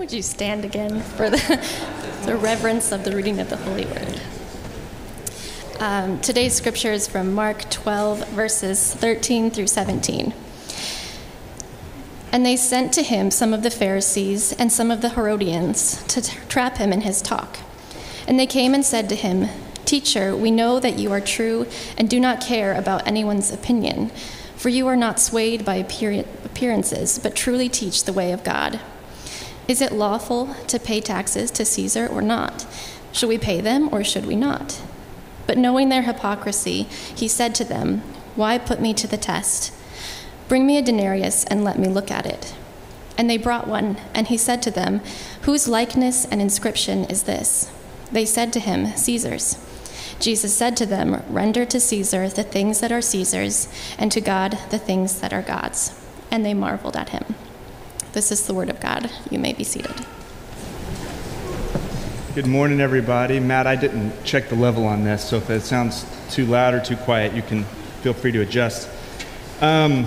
Would you stand again for the, the reverence of the reading of the Holy Word? Um, today's scripture is from Mark 12, verses 13 through 17. And they sent to him some of the Pharisees and some of the Herodians to trap him in his talk. And they came and said to him, Teacher, we know that you are true and do not care about anyone's opinion, for you are not swayed by appearances, but truly teach the way of God. Is it lawful to pay taxes to Caesar or not? Should we pay them or should we not? But knowing their hypocrisy, he said to them, Why put me to the test? Bring me a denarius and let me look at it. And they brought one, and he said to them, Whose likeness and inscription is this? They said to him, Caesar's. Jesus said to them, Render to Caesar the things that are Caesar's, and to God the things that are God's. And they marveled at him. This is the word of God. You may be seated. Good morning, everybody. Matt, I didn't check the level on this, so if it sounds too loud or too quiet, you can feel free to adjust. Um,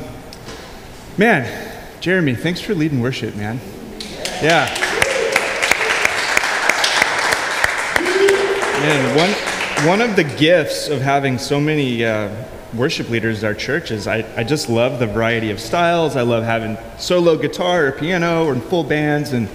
Man, Jeremy, thanks for leading worship, man. Yeah. Man, one, one of the gifts of having so many uh, worship leaders at our church is I, I just love the variety of styles. I love having solo guitar or piano or full bands. And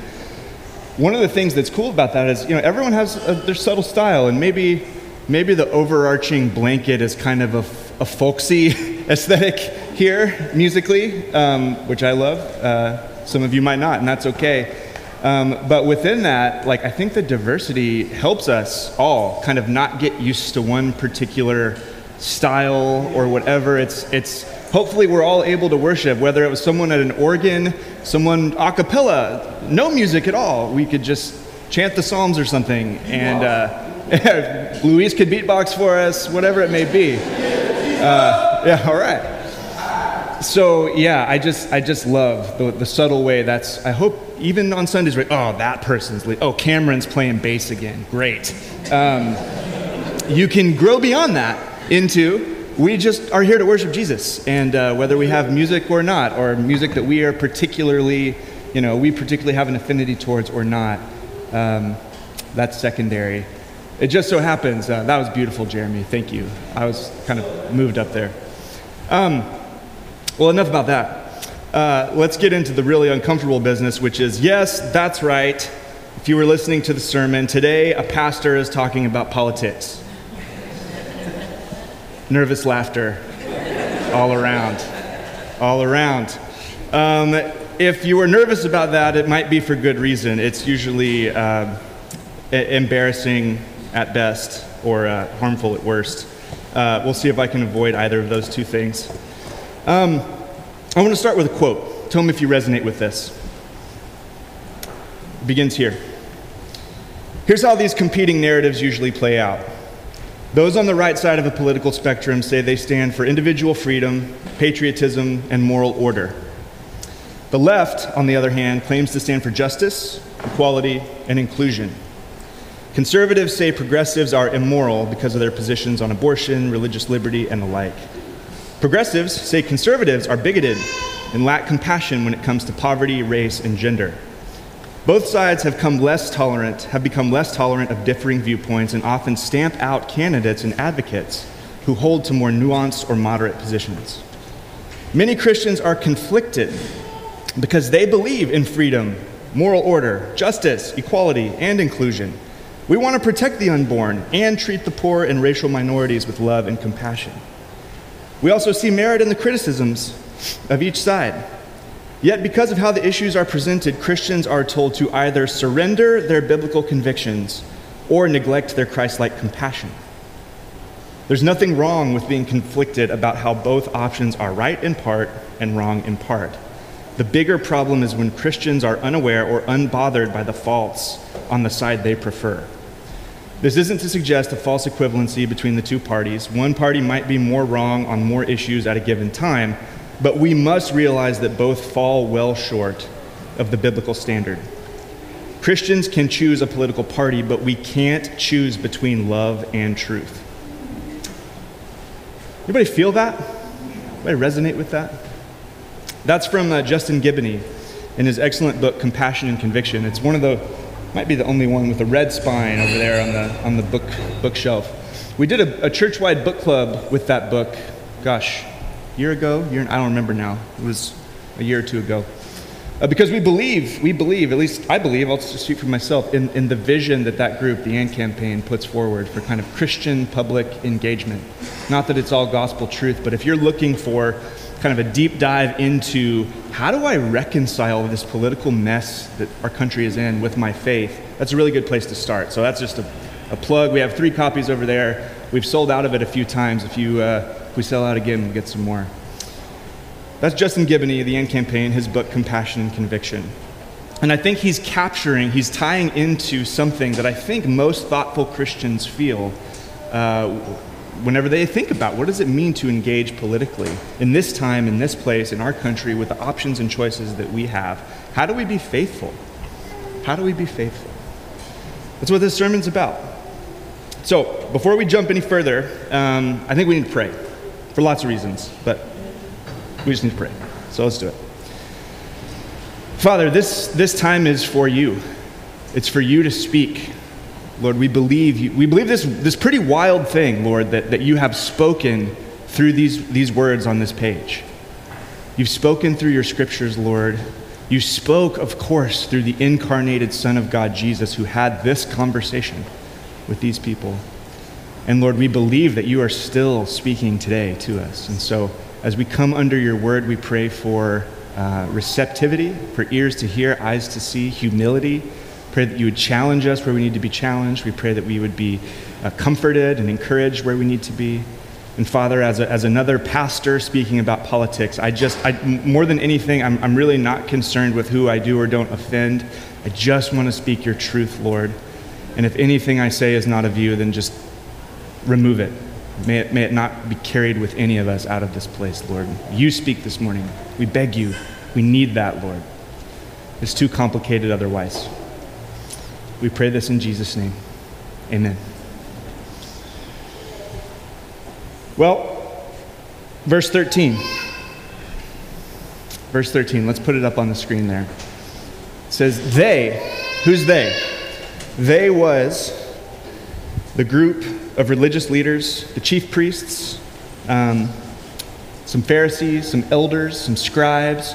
one of the things that's cool about that is, you know, everyone has a, their subtle style, and maybe, maybe the overarching blanket is kind of a, a folksy aesthetic here musically, um, which I love. Uh, some of you might not, and that's okay. Um, but within that, like I think the diversity helps us all kind of not get used to one particular style or whatever. It's it's hopefully we're all able to worship, whether it was someone at an organ, someone a cappella, no music at all. We could just chant the psalms or something, and uh, Louise could beatbox for us, whatever it may be. Uh, yeah, all right so yeah, I just I just love the, the subtle way. That's I hope even on Sundays, right? Oh, that person's lead. Oh, Cameron's playing bass again. Great. Um, you can grow beyond that into we just are here to worship Jesus, and uh, whether we have music or not, or music that we are particularly, you know, we particularly have an affinity towards or not, um, that's secondary. It just so happens uh, that was beautiful, Jeremy. Thank you. I was kind of moved up there. Um, well, enough about that. Uh, let's get into the really uncomfortable business, which is yes, that's right. If you were listening to the sermon, today a pastor is talking about politics. Nervous laughter all around. All around. Um, if you were nervous about that, it might be for good reason. It's usually uh, embarrassing at best or uh, harmful at worst. Uh, we'll see if I can avoid either of those two things. Um, I want to start with a quote. Tell me if you resonate with this. It begins here. Here's how these competing narratives usually play out. Those on the right side of the political spectrum say they stand for individual freedom, patriotism, and moral order. The left, on the other hand, claims to stand for justice, equality, and inclusion. Conservatives say progressives are immoral because of their positions on abortion, religious liberty, and the like. Progressives say conservatives are bigoted and lack compassion when it comes to poverty, race, and gender. Both sides have, come less tolerant, have become less tolerant of differing viewpoints and often stamp out candidates and advocates who hold to more nuanced or moderate positions. Many Christians are conflicted because they believe in freedom, moral order, justice, equality, and inclusion. We want to protect the unborn and treat the poor and racial minorities with love and compassion. We also see merit in the criticisms of each side. Yet, because of how the issues are presented, Christians are told to either surrender their biblical convictions or neglect their Christ like compassion. There's nothing wrong with being conflicted about how both options are right in part and wrong in part. The bigger problem is when Christians are unaware or unbothered by the faults on the side they prefer. This isn't to suggest a false equivalency between the two parties. One party might be more wrong on more issues at a given time, but we must realize that both fall well short of the biblical standard. Christians can choose a political party, but we can't choose between love and truth. Anybody feel that? Anybody resonate with that? That's from uh, Justin Giboney. in his excellent book, Compassion and Conviction. It's one of the, might be the only one with a red spine over there on the, on the book, bookshelf. We did a, a church-wide book club with that book, gosh, year ago? Year, I don't remember now. It was a year or two ago. Uh, because we believe, we believe, at least I believe, I'll just speak for myself, in, in the vision that that group, the AND campaign, puts forward for kind of Christian public engagement. Not that it's all gospel truth, but if you're looking for kind of a deep dive into how do I reconcile this political mess that our country is in with my faith, that's a really good place to start. So that's just a, a plug. We have three copies over there. We've sold out of it a few times. If, you, uh, we sell out again, we'll get some more. That's Justin Giboney, the AND campaign, his book, Compassion and Conviction. And I think he's capturing, he's tying into something that I think most thoughtful Christians feel uh, whenever they think about what does it mean to engage politically in this time, in this place, in our country, with the options and choices that we have. How do we be faithful? How do we be faithful? That's what this sermon's about. So, before we jump any further, um, I think we need to pray for lots of reasons, but we just need to pray. So let's do it. Father, this, this time is for you. It's for you to speak. Lord, we believe you, we believe this, this pretty wild thing, Lord, that, that you have spoken through these, these words on this page. You've spoken through your scriptures, Lord. You spoke, of course, through the incarnated Son of God, Jesus, who had this conversation with these people. And Lord, we believe that you are still speaking today to us. And so, as we come under your word, we pray for uh, receptivity, for ears to hear, eyes to see, humility. Pray that you would challenge us where we need to be challenged. We pray that we would be uh, comforted and encouraged where we need to be. And Father, as, a, as another pastor speaking about politics, I just, I, more than anything, I'm, I'm really not concerned with who I do or don't offend. I just want to speak your truth, Lord. And if anything I say is not of you, then just remove it May it, may it not be carried with any of us out of this place, Lord. You speak this morning. We beg you. We need that, Lord. It's too complicated otherwise. We pray this in Jesus' name. Amen. Well, verse 13. Verse 13, let's put it up on the screen there. It says, They, who's they? They was the group of religious leaders, the chief priests, um, some Pharisees, some elders, some scribes,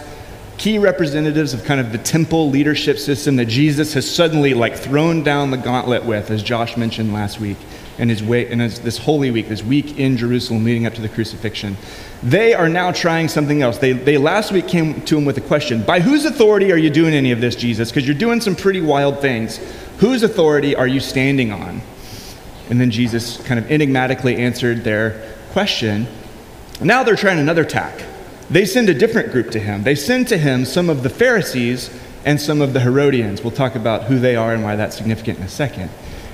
key representatives of kind of the temple leadership system that Jesus has suddenly like thrown down the gauntlet with, as Josh mentioned last week, and his way and his, this Holy Week, this week in Jerusalem leading up to the crucifixion. They are now trying something else. They, they last week came to him with a question: By whose authority are you doing any of this, Jesus? Because you're doing some pretty wild things. Whose authority are you standing on? And then Jesus kind of enigmatically answered their question. Now they're trying another tack. They send a different group to him. They send to him some of the Pharisees and some of the Herodians. We'll talk about who they are and why that's significant in a second.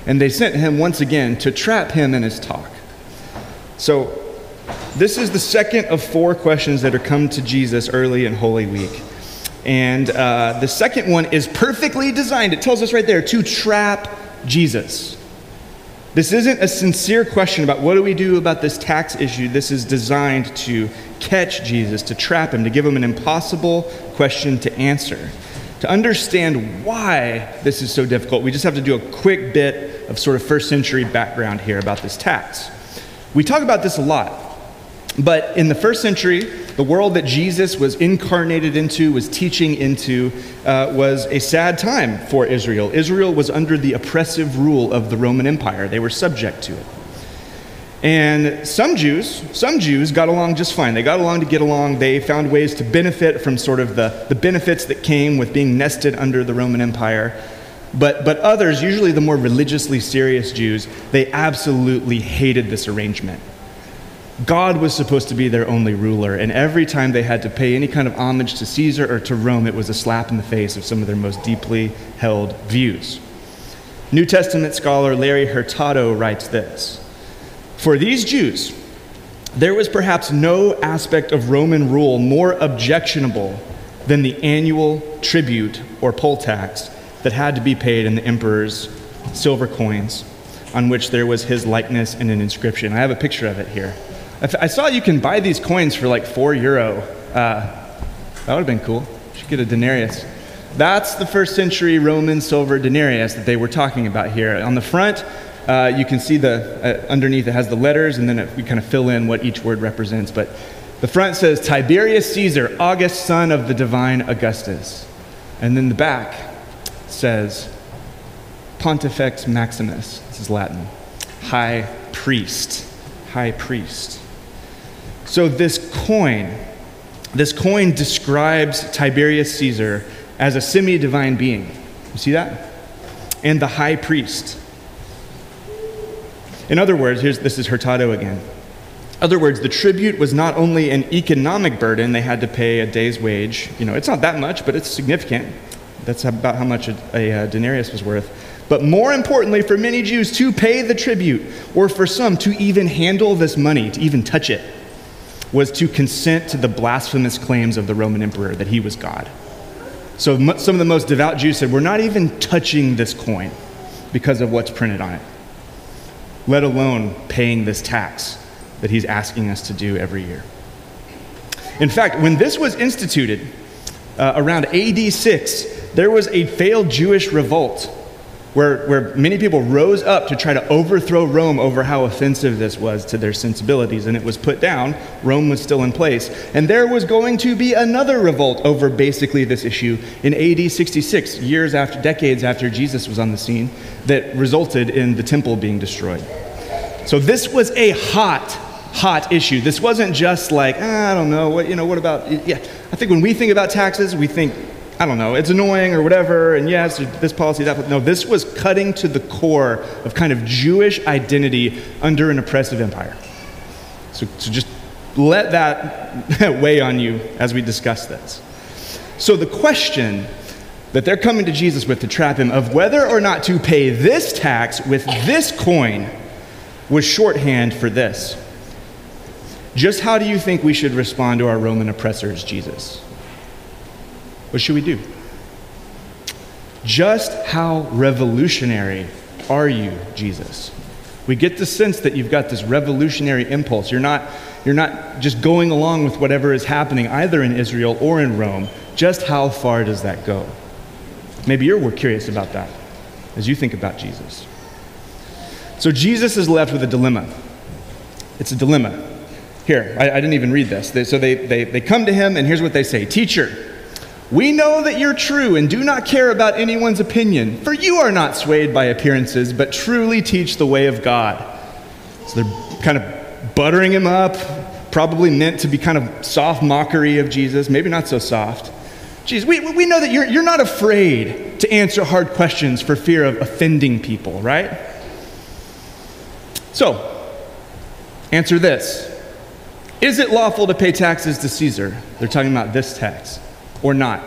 And they sent him once again to trap him in his talk. So, this is the second of four questions that are come to Jesus early in Holy Week. And uh, the second one is perfectly designed. It tells us right there to trap Jesus. This isn't a sincere question about what do we do about this tax issue. This is designed to catch Jesus, to trap him, to give him an impossible question to answer. To understand why this is so difficult, we just have to do a quick bit of sort of first century background here about this tax. We talk about this a lot, but in the first century, the world that Jesus was incarnated into, was teaching into, uh, was a sad time for Israel. Israel was under the oppressive rule of the Roman Empire, they were subject to it. And some Jews, some Jews got along just fine. They got along to get along. They found ways to benefit from sort of the, the benefits that came with being nested under the Roman Empire. But, but others, usually the more religiously serious Jews, they absolutely hated this arrangement. God was supposed to be their only ruler, and every time they had to pay any kind of homage to Caesar or to Rome, it was a slap in the face of some of their most deeply held views. New Testament scholar Larry Hurtado writes this For these Jews, there was perhaps no aspect of Roman rule more objectionable than the annual tribute or poll tax that had to be paid in the emperor's silver coins on which there was his likeness and an inscription. I have a picture of it here. I saw you can buy these coins for like four euro. Uh, that would have been cool. You should get a denarius. That's the first century Roman silver denarius that they were talking about here. On the front, uh, you can see the uh, underneath it has the letters, and then it, we kind of fill in what each word represents. But the front says Tiberius Caesar, August, son of the divine Augustus. And then the back says Pontifex Maximus. This is Latin. High priest. High priest. So this coin, this coin describes Tiberius Caesar as a semi divine being. You see that? And the high priest. In other words, here's, this is Hurtado again. In other words, the tribute was not only an economic burden, they had to pay a day's wage. You know, it's not that much, but it's significant. That's about how much a, a, a denarius was worth. But more importantly, for many Jews, to pay the tribute, or for some, to even handle this money, to even touch it, was to consent to the blasphemous claims of the Roman emperor that he was God. So some of the most devout Jews said, We're not even touching this coin because of what's printed on it, let alone paying this tax that he's asking us to do every year. In fact, when this was instituted uh, around AD 6, there was a failed Jewish revolt where, where many people rose up to try to overthrow Rome over how offensive this was to their sensibilities, and it was put down. Rome was still in place. And there was going to be another revolt over basically this issue in AD 66, years after, decades after Jesus was on the scene, that resulted in the temple being destroyed. So this was a hot, hot issue. This wasn't just like, ah, I don't know, what, you know, what about, yeah. I think when we think about taxes, we think I don't know, it's annoying or whatever, and yes, this policy, that. No, this was cutting to the core of kind of Jewish identity under an oppressive empire. So, so just let that weigh on you as we discuss this. So the question that they're coming to Jesus with to trap him of whether or not to pay this tax with this coin was shorthand for this. Just how do you think we should respond to our Roman oppressors, Jesus? What should we do? Just how revolutionary are you, Jesus? We get the sense that you've got this revolutionary impulse. You're not, you're not just going along with whatever is happening either in Israel or in Rome. Just how far does that go? Maybe you're more curious about that as you think about Jesus. So Jesus is left with a dilemma. It's a dilemma. Here, I, I didn't even read this. They, so they, they, they come to him, and here's what they say Teacher, we know that you're true and do not care about anyone's opinion, for you are not swayed by appearances, but truly teach the way of God. So they're kind of buttering him up, probably meant to be kind of soft mockery of Jesus, maybe not so soft. Jesus, we, we know that you're, you're not afraid to answer hard questions for fear of offending people, right? So, answer this Is it lawful to pay taxes to Caesar? They're talking about this tax or not?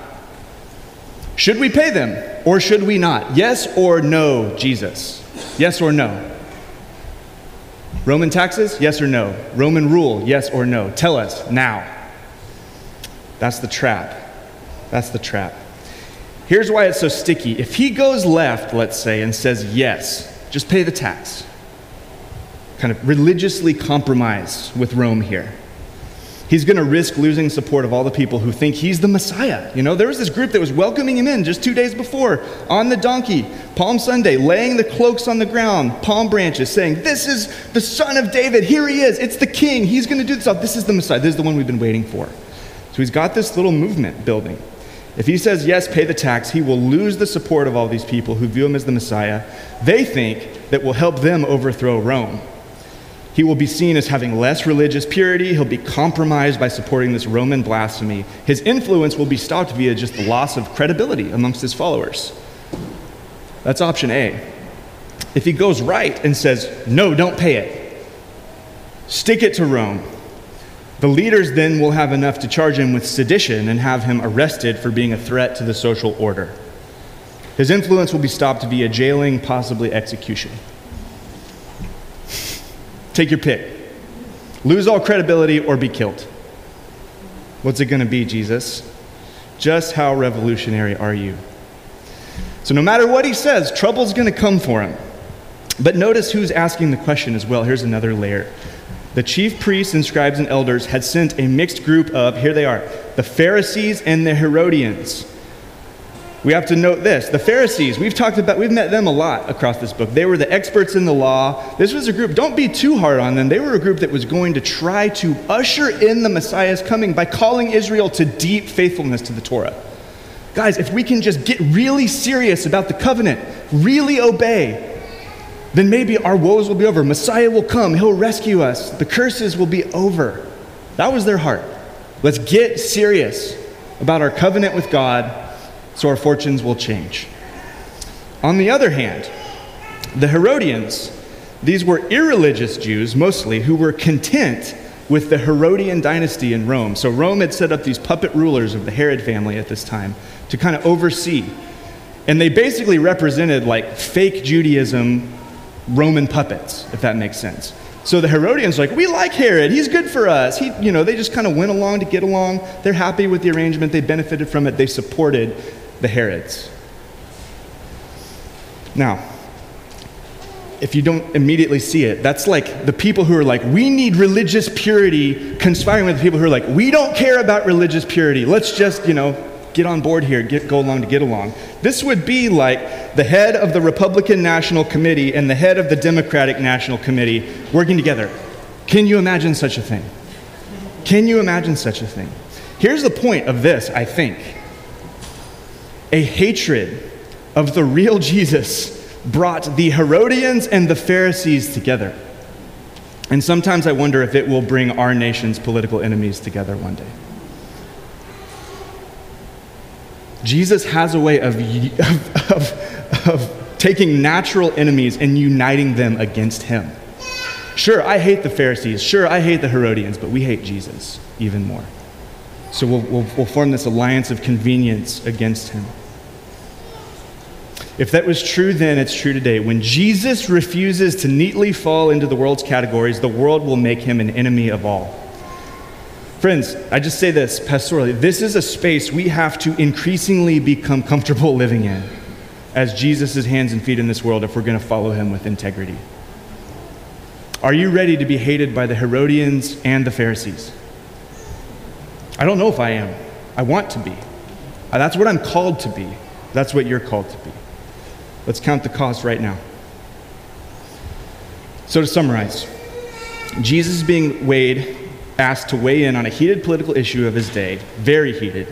Should we pay them or should we not? Yes or no, Jesus? Yes or no? Roman taxes? Yes or no? Roman rule? Yes or no? Tell us now. That's the trap. That's the trap. Here's why it's so sticky. If he goes left, let's say, and says yes, just pay the tax, kind of religiously compromise with Rome here he's going to risk losing support of all the people who think he's the Messiah. You know, there was this group that was welcoming him in just two days before on the donkey, Palm Sunday, laying the cloaks on the ground, palm branches, saying, This is the son of David. Here he is. It's the king. He's going to do this. Oh, this is the Messiah. This is the one we've been waiting for. So he's got this little movement building. If he says, Yes, pay the tax, he will lose the support of all these people who view him as the Messiah. They think that will help them overthrow Rome. He will be seen as having less religious purity. He'll be compromised by supporting this Roman blasphemy. His influence will be stopped via just the loss of credibility amongst his followers. That's option A. If he goes right and says, no, don't pay it, stick it to Rome, the leaders then will have enough to charge him with sedition and have him arrested for being a threat to the social order. His influence will be stopped via jailing, possibly execution. Take your pick. Lose all credibility or be killed. What's it going to be, Jesus? Just how revolutionary are you? So, no matter what he says, trouble's going to come for him. But notice who's asking the question as well. Here's another layer. The chief priests and scribes and elders had sent a mixed group of, here they are, the Pharisees and the Herodians. We have to note this the Pharisees, we've talked about, we've met them a lot across this book. They were the experts in the law. This was a group, don't be too hard on them. They were a group that was going to try to usher in the Messiah's coming by calling Israel to deep faithfulness to the Torah. Guys, if we can just get really serious about the covenant, really obey, then maybe our woes will be over. Messiah will come, he'll rescue us, the curses will be over. That was their heart. Let's get serious about our covenant with God so our fortunes will change. On the other hand, the Herodians, these were irreligious Jews mostly who were content with the Herodian dynasty in Rome. So Rome had set up these puppet rulers of the Herod family at this time to kind of oversee. And they basically represented like fake Judaism Roman puppets, if that makes sense. So the Herodians like, we like Herod. He's good for us. He, you know, they just kind of went along to get along. They're happy with the arrangement. They benefited from it. They supported the Herods. Now, if you don't immediately see it, that's like the people who are like, we need religious purity, conspiring with the people who are like, we don't care about religious purity. Let's just, you know, get on board here, get, go along to get along. This would be like the head of the Republican National Committee and the head of the Democratic National Committee working together. Can you imagine such a thing? Can you imagine such a thing? Here's the point of this, I think a hatred of the real Jesus brought the Herodians and the Pharisees together. And sometimes I wonder if it will bring our nation's political enemies together one day. Jesus has a way of, of, of, taking natural enemies and uniting them against him. Sure, I hate the Pharisees. Sure, I hate the Herodians, but we hate Jesus even more. So we'll, we'll, we'll form this alliance of convenience against him. If that was true then, it's true today. When Jesus refuses to neatly fall into the world's categories, the world will make him an enemy of all. Friends, I just say this pastorally this is a space we have to increasingly become comfortable living in as Jesus' hands and feet in this world if we're going to follow him with integrity. Are you ready to be hated by the Herodians and the Pharisees? I don't know if I am. I want to be. Uh, that's what I'm called to be. That's what you're called to be. Let's count the cost right now. So, to summarize, Jesus is being weighed, asked to weigh in on a heated political issue of his day, very heated,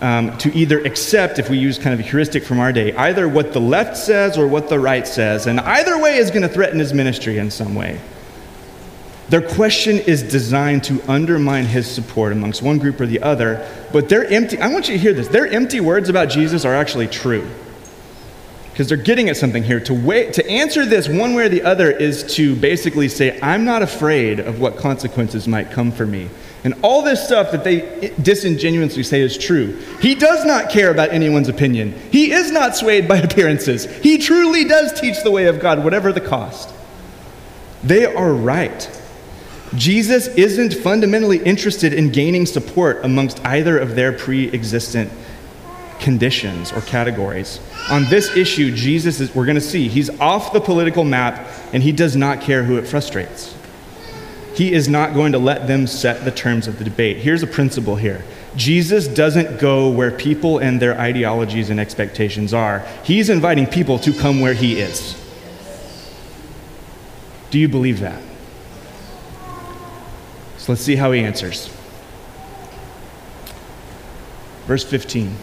um, to either accept, if we use kind of a heuristic from our day, either what the left says or what the right says, and either way is going to threaten his ministry in some way. Their question is designed to undermine his support amongst one group or the other, but their empty, I want you to hear this, their empty words about Jesus are actually true because they're getting at something here. To, wait, to answer this one way or the other is to basically say, I'm not afraid of what consequences might come for me. And all this stuff that they eh, disingenuously say is true. He does not care about anyone's opinion. He is not swayed by appearances. He truly does teach the way of God, whatever the cost. They are right. Jesus isn't fundamentally interested in gaining support amongst either of their pre existent conditions or categories. On this issue, Jesus is, we're going to see, he's off the political map and he does not care who it frustrates. He is not going to let them set the terms of the debate. Here's a principle here Jesus doesn't go where people and their ideologies and expectations are, he's inviting people to come where he is. Do you believe that? So let's see how he answers. Verse 15.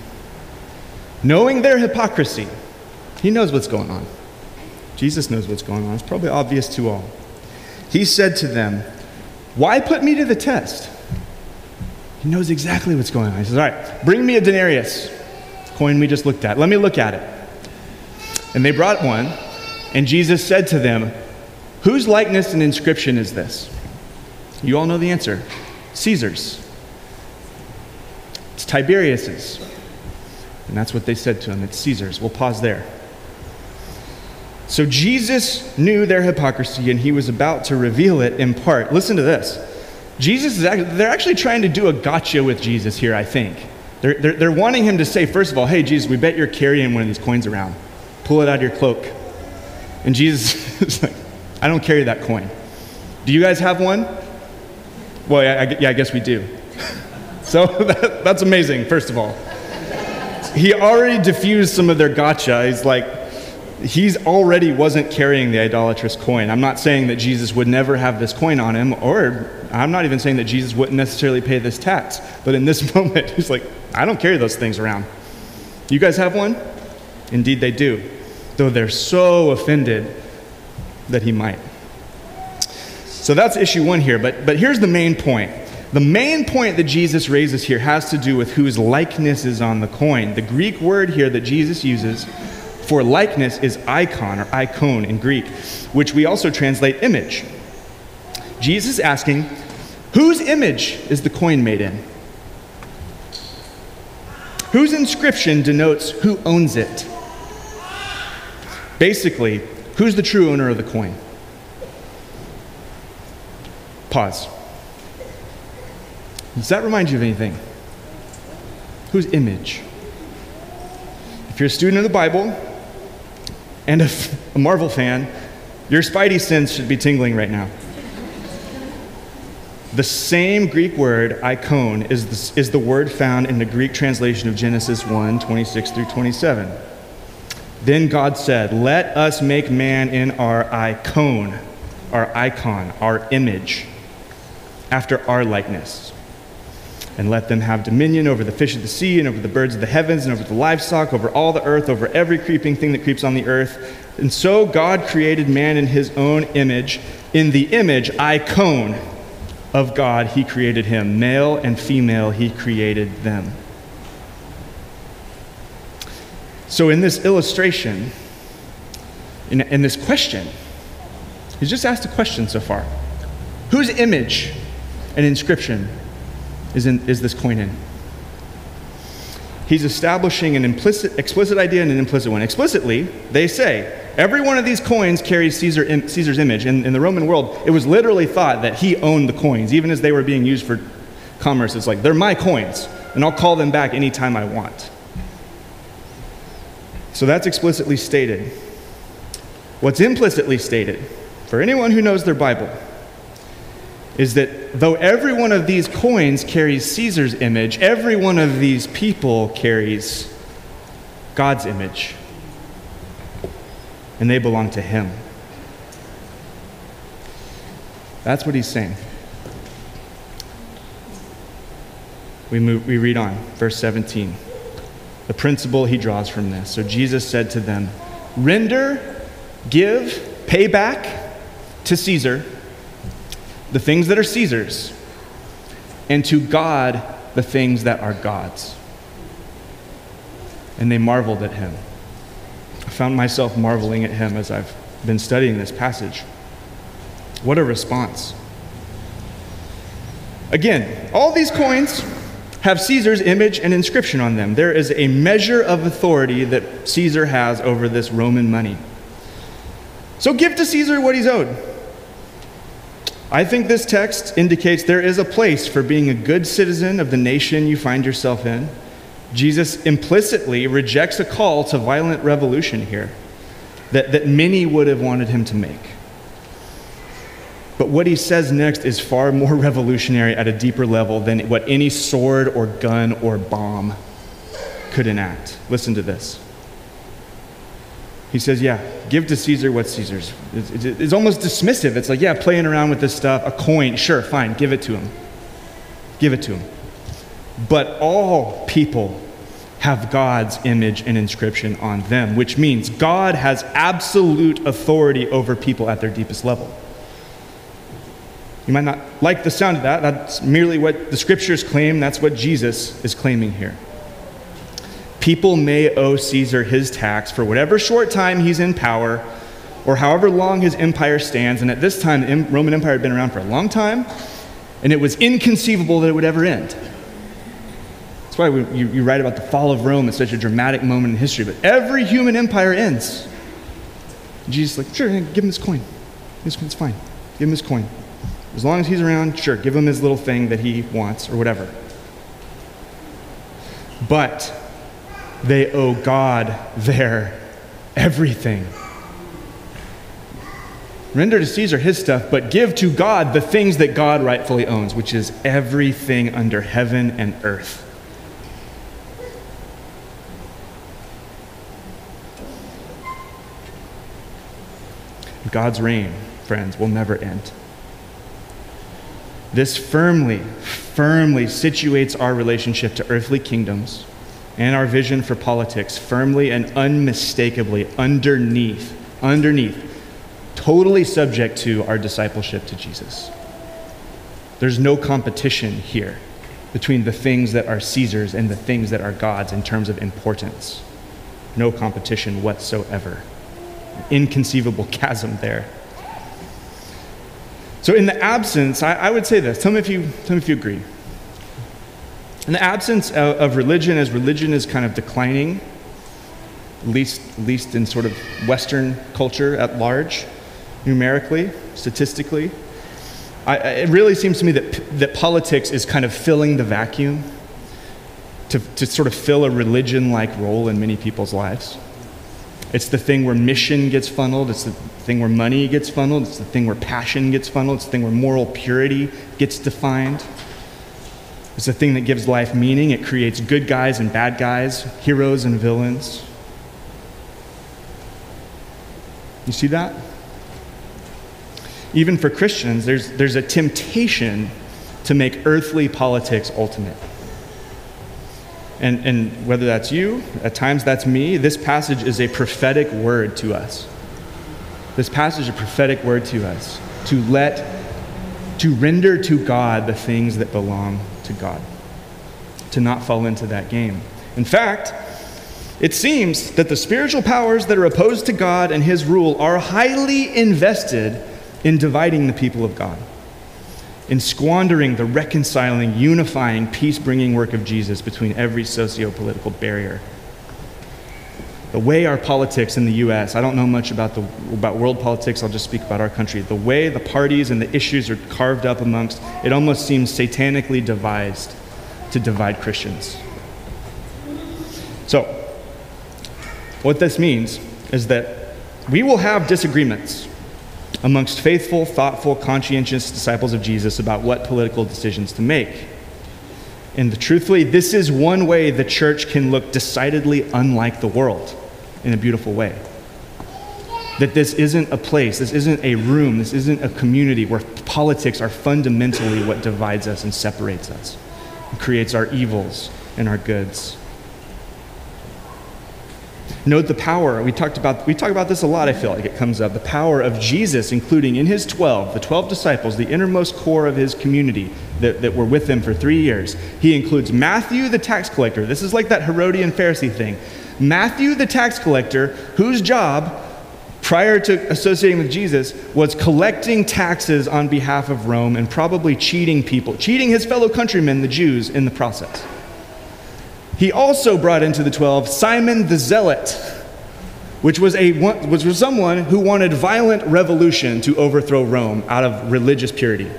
Knowing their hypocrisy, he knows what's going on. Jesus knows what's going on. It's probably obvious to all. He said to them, Why put me to the test? He knows exactly what's going on. He says, All right, bring me a denarius, coin we just looked at. Let me look at it. And they brought one, and Jesus said to them, Whose likeness and inscription is this? You all know the answer Caesar's. It's Tiberius's. And that's what they said to him. It's Caesar's. We'll pause there. So Jesus knew their hypocrisy and he was about to reveal it in part. Listen to this. Jesus is actually, they're actually trying to do a gotcha with Jesus here, I think. They're, they're, they're wanting him to say, first of all, hey, Jesus, we bet you're carrying one of these coins around. Pull it out of your cloak. And Jesus is like, I don't carry that coin. Do you guys have one? Well, yeah, I, yeah, I guess we do. so that, that's amazing, first of all. He already diffused some of their gotcha. He's like, he's already wasn't carrying the idolatrous coin. I'm not saying that Jesus would never have this coin on him, or I'm not even saying that Jesus wouldn't necessarily pay this tax. But in this moment, he's like, I don't carry those things around. You guys have one? Indeed, they do. Though they're so offended that he might. So that's issue one here. But, but here's the main point. The main point that Jesus raises here has to do with whose likeness is on the coin. The Greek word here that Jesus uses for likeness is icon or icon in Greek, which we also translate image. Jesus asking, whose image is the coin made in? Whose inscription denotes who owns it? Basically, who's the true owner of the coin? Pause. Does that remind you of anything? Whose image? If you're a student of the Bible and a, Marvel fan, your spidey sense should be tingling right now. The same Greek word, icon, is the, is the word found in the Greek translation of Genesis 1 26 through 27. Then God said, Let us make man in our icon, our icon, our image, after our likeness. And let them have dominion over the fish of the sea, and over the birds of the heavens, and over the livestock, over all the earth, over every creeping thing that creeps on the earth. And so God created man in his own image. In the image, icon, of God, he created him. Male and female, he created them. So, in this illustration, in, in this question, he's just asked a question so far Whose image and inscription is, in, is this coin in? He's establishing an implicit, explicit idea and an implicit one. Explicitly, they say, Every one of these coins carries Caesar, Caesar's image. In, in the Roman world, it was literally thought that he owned the coins, even as they were being used for commerce. It's like, they're my coins, and I'll call them back anytime I want. So that's explicitly stated. What's implicitly stated, for anyone who knows their Bible, is that though every one of these coins carries Caesar's image, every one of these people carries God's image and they belong to Him. That's what he's saying. We, move, we read on, verse 17. The principle he draws from this. So Jesus said to them, Render, give, pay back to Caesar the things that are Caesar's, and to God the things that are God's. And they marveled at him. I found myself marveling at him as I've been studying this passage. What a response. Again, all these coins have Caesar's image and inscription on them. There is a measure of authority that Caesar has over this Roman money. So give to Caesar what he's owed. I think this text indicates there is a place for being a good citizen of the nation you find yourself in Jesus implicitly rejects a call to violent revolution here that, that many would have wanted him to make. But what he says next is far more revolutionary at a deeper level than what any sword or gun or bomb could enact. Listen to this. He says, Yeah, give to Caesar what's Caesar's. It's, it's, almost dismissive. It's like, Yeah, playing around with this stuff, a coin, sure, fine, give it to him. Give it to him. But all people have God's image and inscription on them, which means God has absolute authority over people at their deepest level. You might not like the sound of that. That's merely what the scriptures claim. That's what Jesus is claiming here. People may owe Caesar his tax for whatever short time he's in power or however long his empire stands. And at this time, the Roman Empire had been around for a long time, and it was inconceivable that it would ever end That's why we, you, you write about the fall of Rome as such a dramatic moment in history. But every human empire ends. Jesus like, sure, give him this coin. This coin's fine. Give him his coin. As long as he's around, sure, give him his little thing that he wants or whatever. But they owe God their everything. Render to Caesar his stuff, but give to God the things that God rightfully owns, which is everything under heaven and earth. God's reign, friends, will never end. This firmly, firmly situates our relationship to earthly kingdoms and our vision for politics firmly and unmistakably underneath, underneath, totally subject to our discipleship to Jesus. There's no competition here between the things that are Caesar's and the things that are God's in terms of importance. No competition whatsoever. Inconceivable chasm there. So, in the absence, I, I, would say this. Tell me, if you, tell me if you agree. In the absence of, of religion, as religion is kind of declining, at least, at least in sort of Western culture at large, numerically, statistically, I, it really seems to me that, that politics is kind of filling the vacuum to, to sort of fill a religion like role in many people's lives. It's the thing where mission gets funneled. It's the thing where money gets funneled. It's the thing where passion gets funneled. It's the thing where moral purity gets defined. It's a thing that gives life meaning. It creates good guys and bad guys, heroes and villains. You see that? Even for Christians, there's, there's a temptation to make earthly politics ultimate. And, and whether that's you, at times that's me, this passage is a prophetic word to us. This passage is a prophetic word to us to let, to render to God the things that belong to God, to not fall into that game. In fact, it seems that the spiritual powers that are opposed to God and his rule are highly invested in dividing the people of God in squandering the reconciling, unifying, peace bringing work of Jesus between every socio political barrier. The way our politics in the US, I don't know much about, the, about world politics, I'll just speak about our country. The way the parties and the issues are carved up amongst, it almost seems satanically devised to divide Christians. So, what this means is that we will have disagreements amongst faithful, thoughtful, conscientious disciples of Jesus about what political decisions to make. And truthfully, this is one way the church can look decidedly unlike the world in a beautiful way. That this isn't a place, this isn't a room, this isn't a community where politics are fundamentally what divides us and separates us, and creates our evils and our goods. Note the power. We talked about we talk about this a lot, I feel like it comes up. The power of Jesus, including in his 12, the 12 disciples, the innermost core of his community that, that were with him for three years. He includes Matthew the tax collector. This is like that Herodian Pharisee thing. Matthew the tax collector, whose job prior to associating with Jesus was collecting taxes on behalf of Rome and probably cheating people, cheating his fellow countrymen, the Jews, in the process. He also brought into the 12 Simon the Zealot, which was, a, which was someone who wanted violent revolution to overthrow Rome out of religious purity.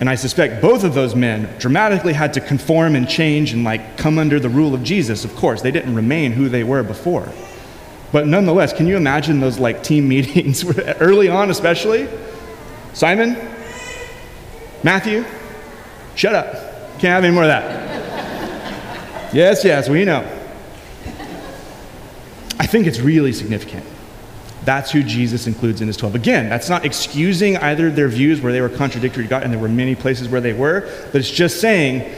And I suspect both of those men dramatically had to conform and change and like come under the rule of Jesus, of course. They didn't remain who they were before. But nonetheless, can you imagine those like team meetings early on, especially? Simon, Matthew, shut up. Can't have any more of that. Yes, yes, we know. I think it's really significant. That's who Jesus includes in his 12. Again, that's not excusing either their views where they were contradictory to God, and there were many places where they were, but it's just saying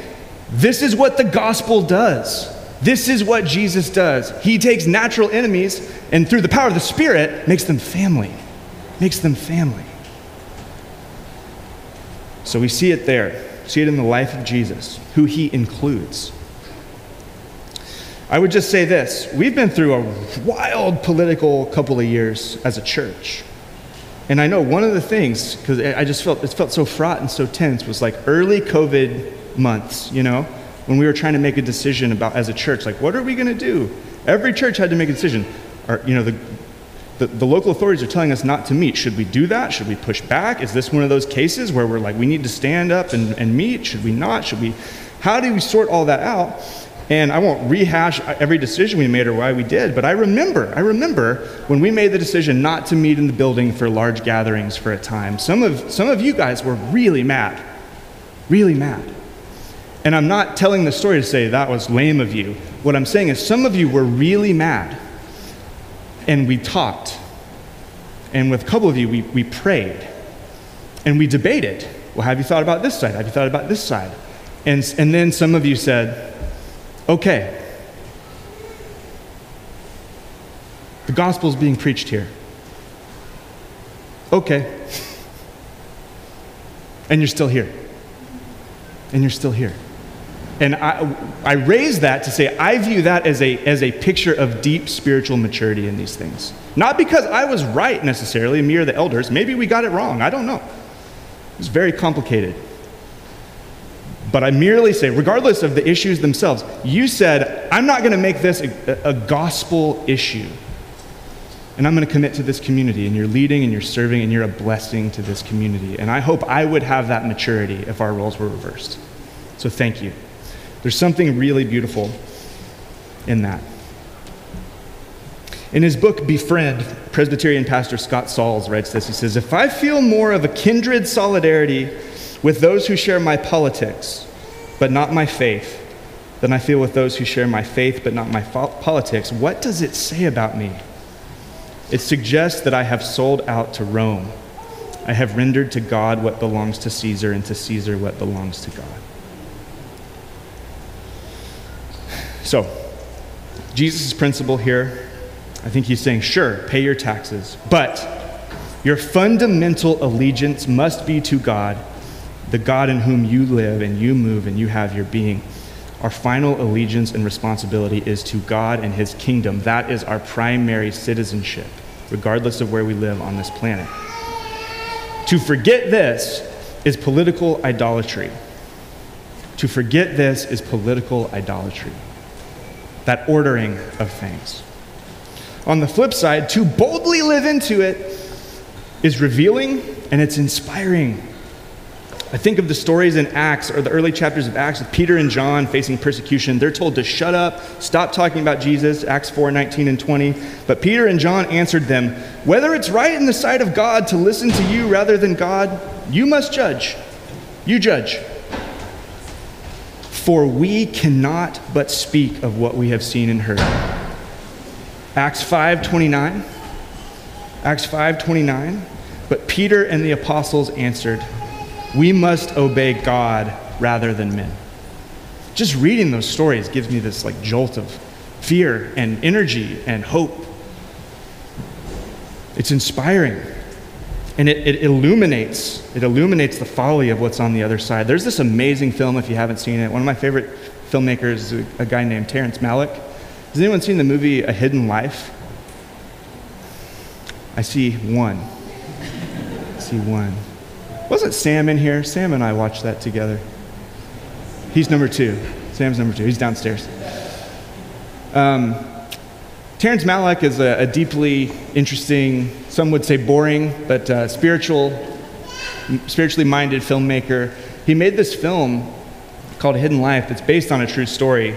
this is what the gospel does. This is what Jesus does. He takes natural enemies and through the power of the Spirit makes them family. Makes them family. So we see it there. See it in the life of Jesus, who he includes. I would just say this we've been through a wild political couple of years as a church. And I know one of the things, because I just felt it felt so fraught and so tense, was like early COVID months, you know, when we were trying to make a decision about as a church, like what are we going to do? Every church had to make a decision. Or, you know, the, the, the, local authorities are telling us not to meet. Should we do that? Should we push back? Is this one of those cases where we're like, we need to stand up and, and meet? Should we not? Should we? How do we sort all that out? And I won't rehash every decision we made or why we did, but I remember, I remember when we made the decision not to meet in the building for large gatherings for a time. Some of, some of you guys were really mad, really mad. And I'm not telling the story to say that was lame of you. What I'm saying is some of you were really mad. And we talked. and with a couple of you, we, we prayed and we debated. Well, have you thought about this side? Have you thought about this side? And, and then some of you said, okay, the gospel is being preached here. Okay. And you're still here. And you're still here. And I, I raise that to say I view that as a, as a picture of deep spiritual maturity in these things. Not because I was right necessarily, me or the elders. Maybe we got it wrong. I don't know. It's very complicated. But I merely say, regardless of the issues themselves, you said, I'm not going to make this a, a gospel issue. And I'm going to commit to this community. And you're leading and you're serving and you're a blessing to this community. And I hope I would have that maturity if our roles were reversed. So thank you. There's something really beautiful in that. In his book, Befriend, Presbyterian pastor Scott Sauls writes this. He says, If I feel more of a kindred solidarity with those who share my politics, but not my faith, than I feel with those who share my faith, but not my politics, what does it say about me? It suggests that I have sold out to Rome. I have rendered to God what belongs to Caesar, and to Caesar what belongs to God. So, Jesus' principle here I think he's saying, sure, pay your taxes, but your fundamental allegiance must be to God, the God in whom you live and you move and you have your being. Our final allegiance and responsibility is to God and his kingdom. That is our primary citizenship, regardless of where we live on this planet. To forget this is political idolatry. To forget this is political idolatry. That ordering of things. On the flip side, to boldly live into it is revealing and it's inspiring. I think of the stories in Acts or the early chapters of Acts with Peter and John facing persecution. They're told to shut up, stop talking about Jesus, Acts 4 19 and 20. But Peter and John answered them, Whether it's right in the sight of God to listen to you rather than God, you must judge. You judge. For we cannot but speak of what we have seen and heard. Acts 5:29. Acts 5:29. But Peter and the apostles answered, "We must obey God rather than men." Just reading those stories gives me this like jolt of fear and energy and hope. It's inspiring. And it, it, illuminates, it illuminates the folly of what's on the other side. There's this amazing film, if you haven't seen it. One of my favorite filmmakers is a, a guy named Terrence Malick. Has anyone seen the movie A Hidden Life? I see one. I see one. Wasn't Sam in here? Sam and I watched that together. He's number two. Sam's number two. He's downstairs. Um, Terrence Malick is a, a, deeply interesting, some would say boring, but uh, spiritual, spiritually minded filmmaker. He made this film called Hidden Life that's based on a true story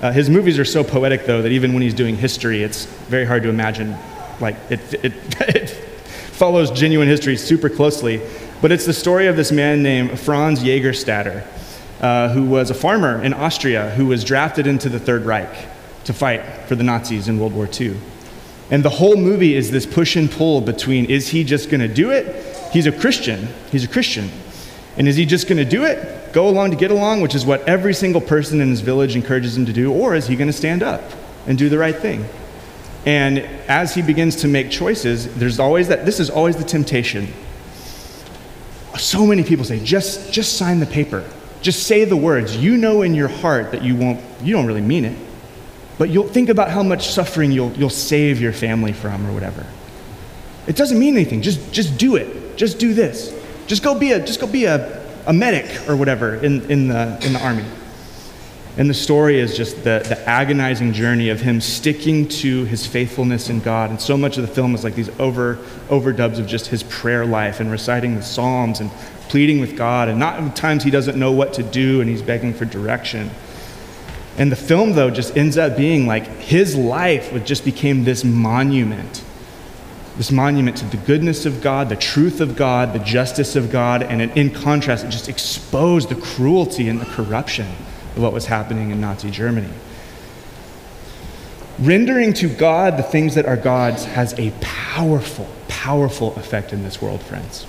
uh, his movies are so poetic, though, that even when he's doing history, it's very hard to imagine. Like, it, it, it follows genuine history super closely. But it's the story of this man named Franz Jägerstätter, uh, who was a farmer in Austria who was drafted into the Third Reich to fight for the Nazis in World War II. And the whole movie is this push and pull between is he just going to do it? He's a Christian. He's a Christian. And is he just going to do it, go along to get along, which is what every single person in his village encourages him to do, or is he going to stand up and do the right thing? And as he begins to make choices, there's always that, this is always the temptation. So many people say, just, just sign the paper. Just say the words. You know in your heart that you won't, you don't really mean it. But you'll think about how much suffering you'll, you'll save your family from or whatever. It doesn't mean anything. Just, just do it. Just do this. Just go be a, just go be a, a medic or whatever in, in, the, in the army. And the story is just the, the agonizing journey of him sticking to his faithfulness in God. And so much of the film is like these over, overdubs of just his prayer life and reciting the Psalms and pleading with God. And not times he doesn't know what to do and he's begging for direction. And the film, though, just ends up being like his life just became this monument this monument to the goodness of God, the truth of God, the justice of God, and in contrast, it just exposed the cruelty and the corruption of what was happening in Nazi Germany. Rendering to God the things that are God's has a powerful, powerful effect in this world, friends.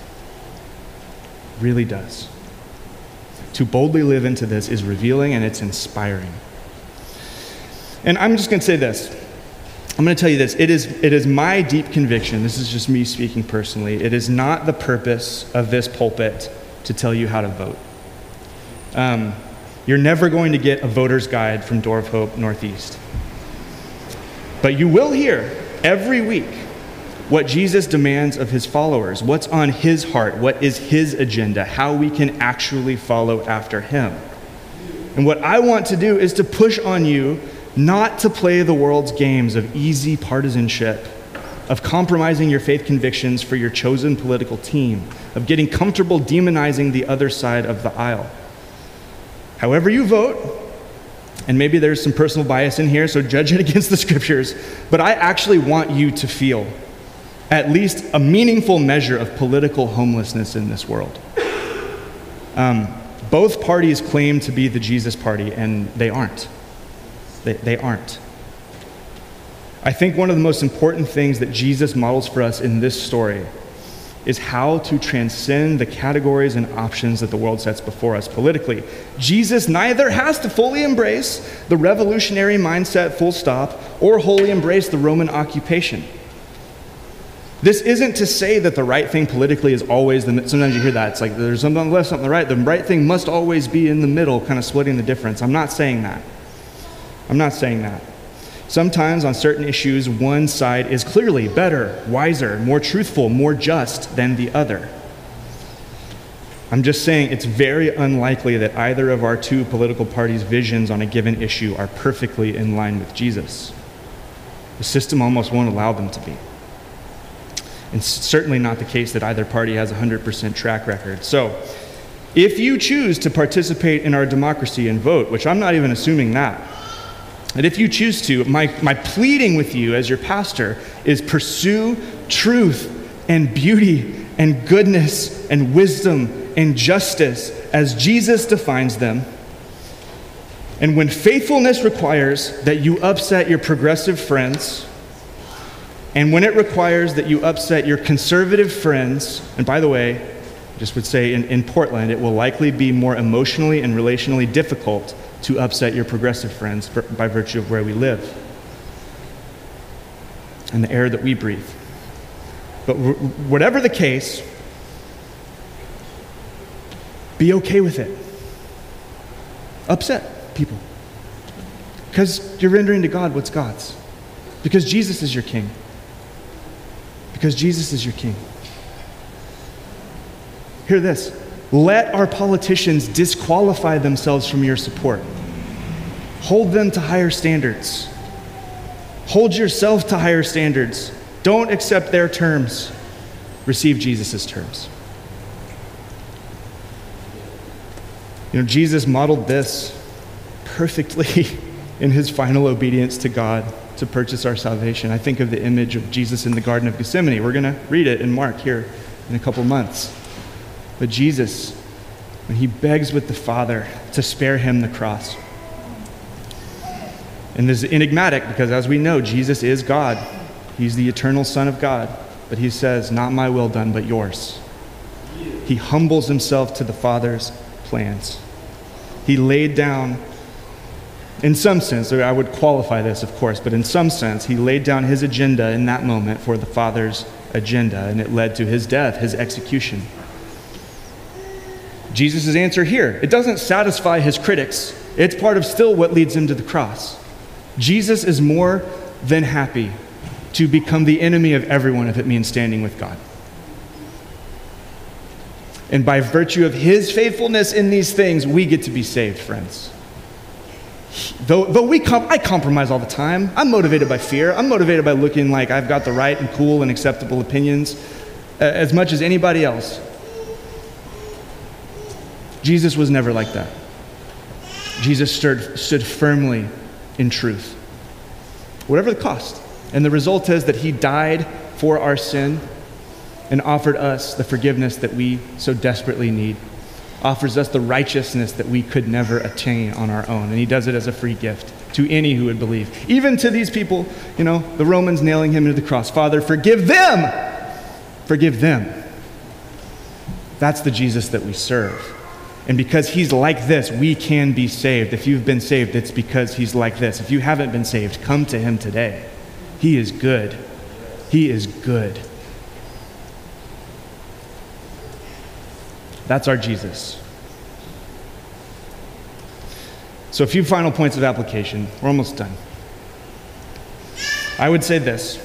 Really does. To boldly live into this is revealing and it's inspiring. And I'm just going to say this. I'm going to tell you this. It is, it is my deep conviction, this is just me speaking personally, it is not the purpose of this pulpit to tell you how to vote. Um, you're never going to get a voter's guide from Door of Hope Northeast. But you will hear every week what Jesus demands of his followers, what's on his heart, what is his agenda, how we can actually follow after him. And what I want to do is to push on you not to play the world's games of easy partisanship, of compromising your faith convictions for your chosen political team, of getting comfortable demonizing the other side of the aisle. However, you vote, and maybe there's some personal bias in here, so judge it against the scriptures, but I actually want you to feel at least a meaningful measure of political homelessness in this world. Um, both parties claim to be the Jesus party, and they aren't. They, they aren't. I think one of the most important things that Jesus models for us in this story is how to transcend the categories and options that the world sets before us politically. Jesus neither has to fully embrace the revolutionary mindset, full stop, or wholly embrace the Roman occupation. This isn't to say that the right thing politically is always the. Sometimes you hear that. It's like there's something on the left, something on the right. The right thing must always be in the middle, kind of splitting the difference. I'm not saying that. I'm not saying that. Sometimes on certain issues, one side is clearly better, wiser, more truthful, more just than the other. I'm just saying it's very unlikely that either of our two political parties' visions on a given issue are perfectly in line with Jesus. The system almost won't allow them to be. And certainly not the case that either party has a 100% track record. So, if you choose to participate in our democracy and vote, which I'm not even assuming that, and if you choose to, my, my pleading with you as your pastor is pursue truth and beauty and goodness and wisdom and justice as Jesus defines them. And when faithfulness requires that you upset your progressive friends, and when it requires that you upset your conservative friends, and by the way, just would say in, in Portland, it will likely be more emotionally and relationally difficult to upset your progressive friends by virtue of where we live and the air that we breathe. But whatever the case, be okay with it. Upset people. Because you're rendering to God what's God's. Because Jesus is your king. Because Jesus is your king. Hear this let our politicians disqualify themselves from your support. Hold them to higher standards. Hold yourself to higher standards. Don't accept their terms. Receive Jesus' terms. You know, Jesus modeled this perfectly in his final obedience to God to purchase our salvation. I think of the image of Jesus in the Garden of Gethsemane. We're going to read it in Mark here in a couple months. But Jesus, when he begs with the Father to spare him the cross, and this is enigmatic because, as we know, Jesus is God. He's the eternal Son of God. But he says, Not my will done, but yours. He humbles himself to the Father's plans. He laid down, in some sense, I would qualify this, of course, but in some sense, he laid down his agenda in that moment for the Father's agenda, and it led to his death, his execution. Jesus' answer here. It doesn't satisfy his critics, it's part of still what leads him to the cross. Jesus is more than happy to become the enemy of everyone if it means standing with God. And by virtue of his faithfulness in these things, we get to be saved, friends. Though, though we com- I compromise all the time. I'm motivated by fear. I'm motivated by looking like I've got the right and cool and acceptable opinions uh, as much as anybody else. Jesus was never like that. Jesus stood, stood firmly in truth, whatever the cost. And the result is that he died for our sin and offered us the forgiveness that we so desperately need, offers us the righteousness that we could never attain on our own. And he does it as a free gift to any who would believe. Even to these people, you know, the Romans nailing him to the cross. Father, forgive them, forgive them. That's the Jesus that we serve. And because he's like this, we can be saved. If you've been saved, it's because he's like this. If you haven't been saved, come to him today. He is good. He is good. That's our Jesus. So, a few final points of application. We're almost done. I would say this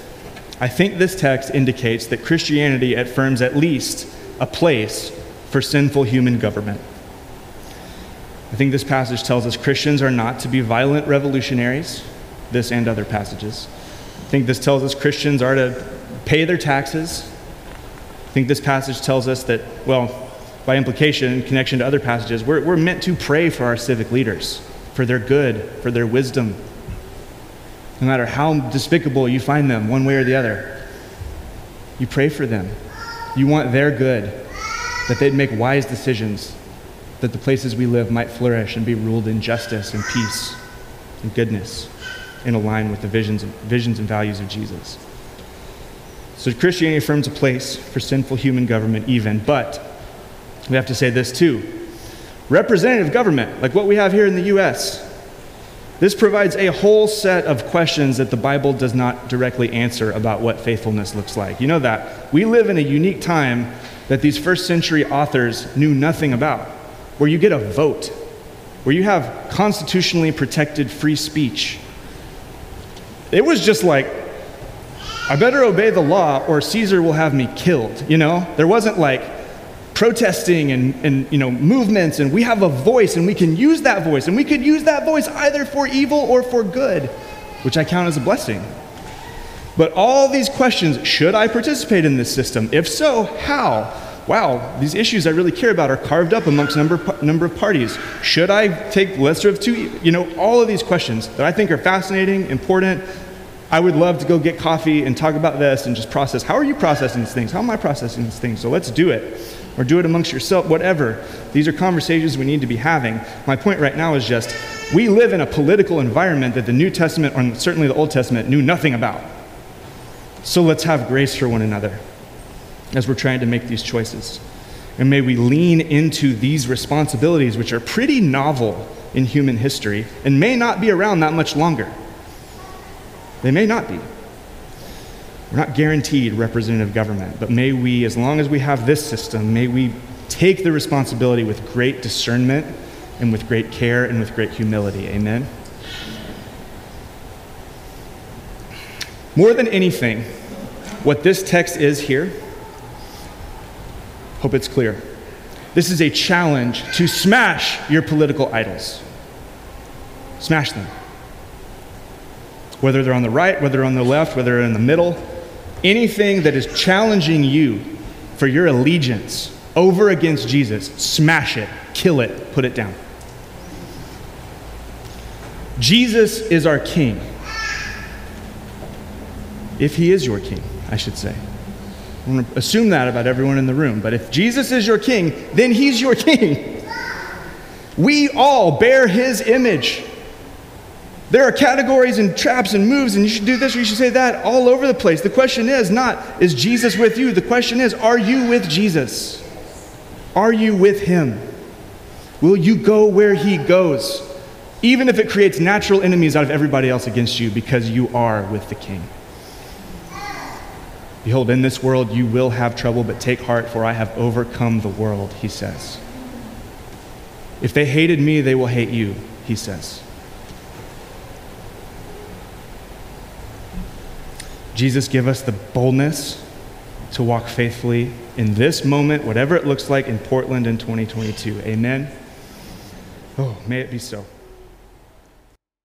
I think this text indicates that Christianity affirms at least a place for sinful human government. I think this passage tells us Christians are not to be violent revolutionaries, this and other passages. I think this tells us Christians are to pay their taxes. I think this passage tells us that, well, by implication, in connection to other passages, we're, we're meant to pray for our civic leaders, for their good, for their wisdom, no matter how despicable you find them, one way or the other. You pray for them. You want their good, that they'd make wise decisions, that the places we live might flourish and be ruled in justice and peace and goodness in line with the visions, visions and values of Jesus. So Christianity affirms a place for sinful human government, even, but we have to say this too. Representative government, like what we have here in the U.S., this provides a whole set of questions that the Bible does not directly answer about what faithfulness looks like. You know that. We live in a unique time that these first century authors knew nothing about where you get a vote, where you have constitutionally protected free speech. It was just like, I better obey the law or Caesar will have me killed, you know? There wasn't like protesting and, and you know, movements, and we have a voice and we can use that voice, and we could use that voice either for evil or for good, which I count as a blessing. But all these questions should I participate in this system? If so, how? Wow, these issues I really care about are carved up amongst number, number of parties. Should I take lesser of two? You know, all of these questions that I think are fascinating, important. I would love to go get coffee and talk about this and just process. How are you processing these things? How am I processing these things? So let's do it. Or do it amongst yourself, whatever. These are conversations we need to be having. My point right now is just we live in a political environment that the New Testament, or certainly the Old Testament, knew nothing about. So let's have grace for one another as we're trying to make these choices. And may we lean into these responsibilities, which are pretty novel in human history and may not be around that much longer. They may not be. We're not guaranteed representative government, but may we, as long as we have this system, may we take the responsibility with great discernment and with great care and with great humility. Amen? More than anything, what this text is here Hope it's clear. This is a challenge to smash your political idols. Smash them. Whether they're on the right, whether they're on the left, whether they're in the middle, anything that is challenging you for your allegiance over against Jesus, smash it, kill it, put it down. Jesus is our king. If he is your king, I should say. I'm going to assume that about everyone in the room. But if Jesus is your king, then he's your king. We all bear his image. There are categories and traps and moves, and you should do this or you should say that all over the place. The question is not, is Jesus with you? The question is, are you with Jesus? Are you with him? Will you go where he goes? Even if it creates natural enemies out of everybody else against you because you are with the king. Behold, in this world you will have trouble, but take heart, for I have overcome the world, he says. If they hated me, they will hate you, he says. Jesus, give us the boldness to walk faithfully in this moment, whatever it looks like in Portland in 2022. Amen. Oh, may it be so.